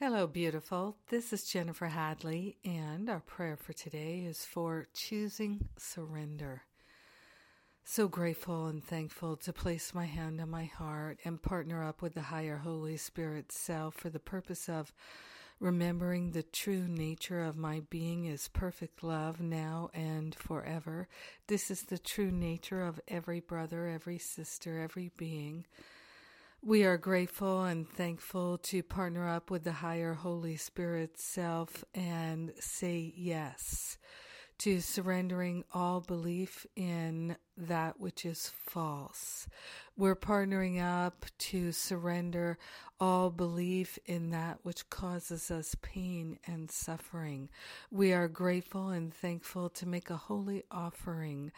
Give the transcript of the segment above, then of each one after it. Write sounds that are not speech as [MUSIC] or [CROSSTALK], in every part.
Hello, beautiful. This is Jennifer Hadley, and our prayer for today is for choosing surrender. So grateful and thankful to place my hand on my heart and partner up with the higher Holy Spirit self for the purpose of remembering the true nature of my being is perfect love now and forever. This is the true nature of every brother, every sister, every being. We are grateful and thankful to partner up with the higher Holy Spirit self and say yes to surrendering all belief in that which is false. We're partnering up to surrender all belief in that which causes us pain and suffering. We are grateful and thankful to make a holy offering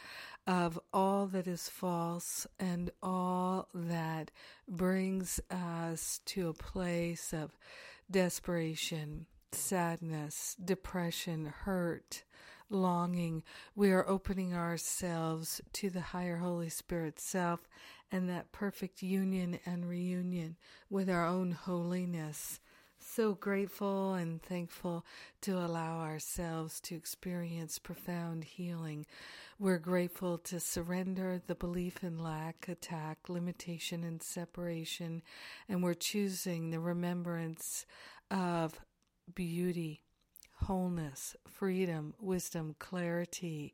of all that is false and all that brings us to a place of desperation, sadness, depression, hurt, longing. We are opening ourselves to the higher Holy Spirit self and that perfect union and reunion with our own holiness. So grateful and thankful to allow ourselves to experience profound healing. We're grateful to surrender the belief in lack, attack, limitation, and separation, and we're choosing the remembrance of beauty wholeness, freedom, wisdom, clarity.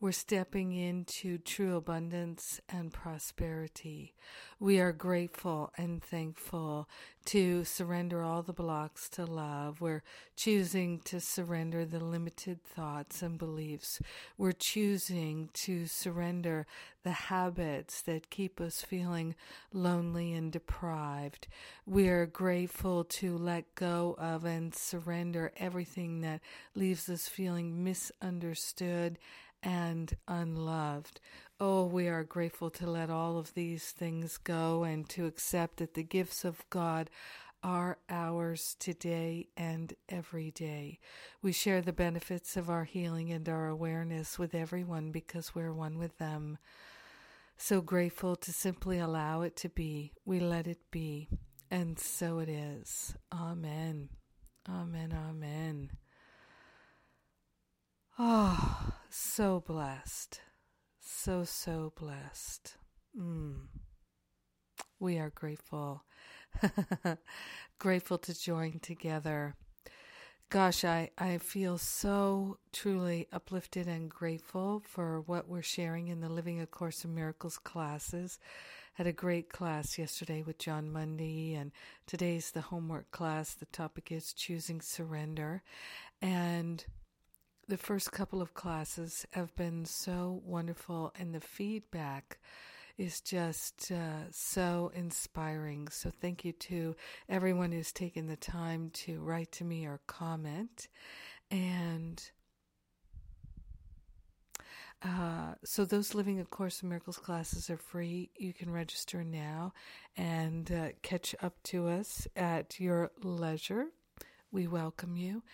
We're stepping into true abundance and prosperity. We are grateful and thankful to surrender all the blocks to love. We're choosing to surrender the limited thoughts and beliefs. We're choosing to surrender the habits that keep us feeling lonely and deprived. We are grateful to let go of and surrender everything that leaves us feeling misunderstood and unloved. Oh, we are grateful to let all of these things go and to accept that the gifts of God are ours today and every day. We share the benefits of our healing and our awareness with everyone because we're one with them. So grateful to simply allow it to be. We let it be. And so it is. Amen. Amen. Amen. Oh, so blessed. So, so blessed. Mm. We are grateful. [LAUGHS] grateful to join together. Gosh, I, I feel so truly uplifted and grateful for what we're sharing in the Living A Course in Miracles classes. Had a great class yesterday with Jon Mundy, and today's the homework class. The topic is choosing surrender. And the first couple of classes have been so wonderful, and the feedback is just uh, so inspiring. So, thank you to everyone who's taken the time to write to me or comment. And uh, so those Living A Course in Miracles classes are free. You can register now and uh, catch up to us at your leisure. We welcome you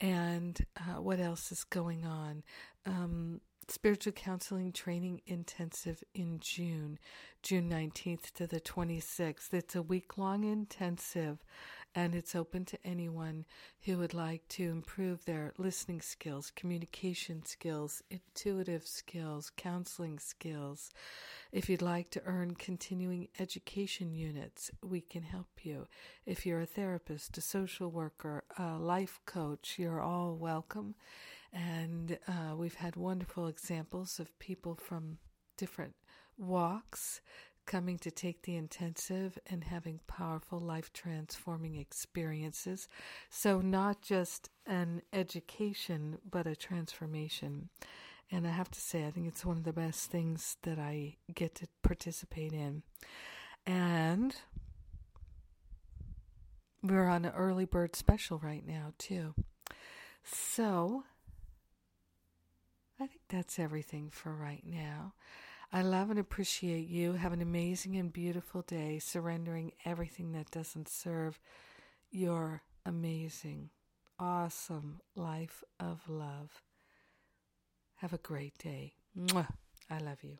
and uh, what else is going on. Um, spiritual counseling training intensive in June, June 19th to the 26th. It's a week long intensive and it's open to anyone who would like to improve their listening skills, communication skills, intuitive skills, counseling skills. If you'd like to earn continuing education units, we can help you. If you're a therapist, a social worker, a life coach, you're all welcome. And uh, we've had wonderful examples of people from different walks coming to take the intensive and having powerful life transforming experiences. So, not just an education, but a transformation. And I have to say, I think it's one of the best things that I get to participate in. And we're on an early bird special right now, too. So, I think that's everything for right now. I love and appreciate you. Have an amazing and beautiful day, surrendering everything that doesn't serve your amazing, awesome life of love. Have a great day. Mwah. I love you.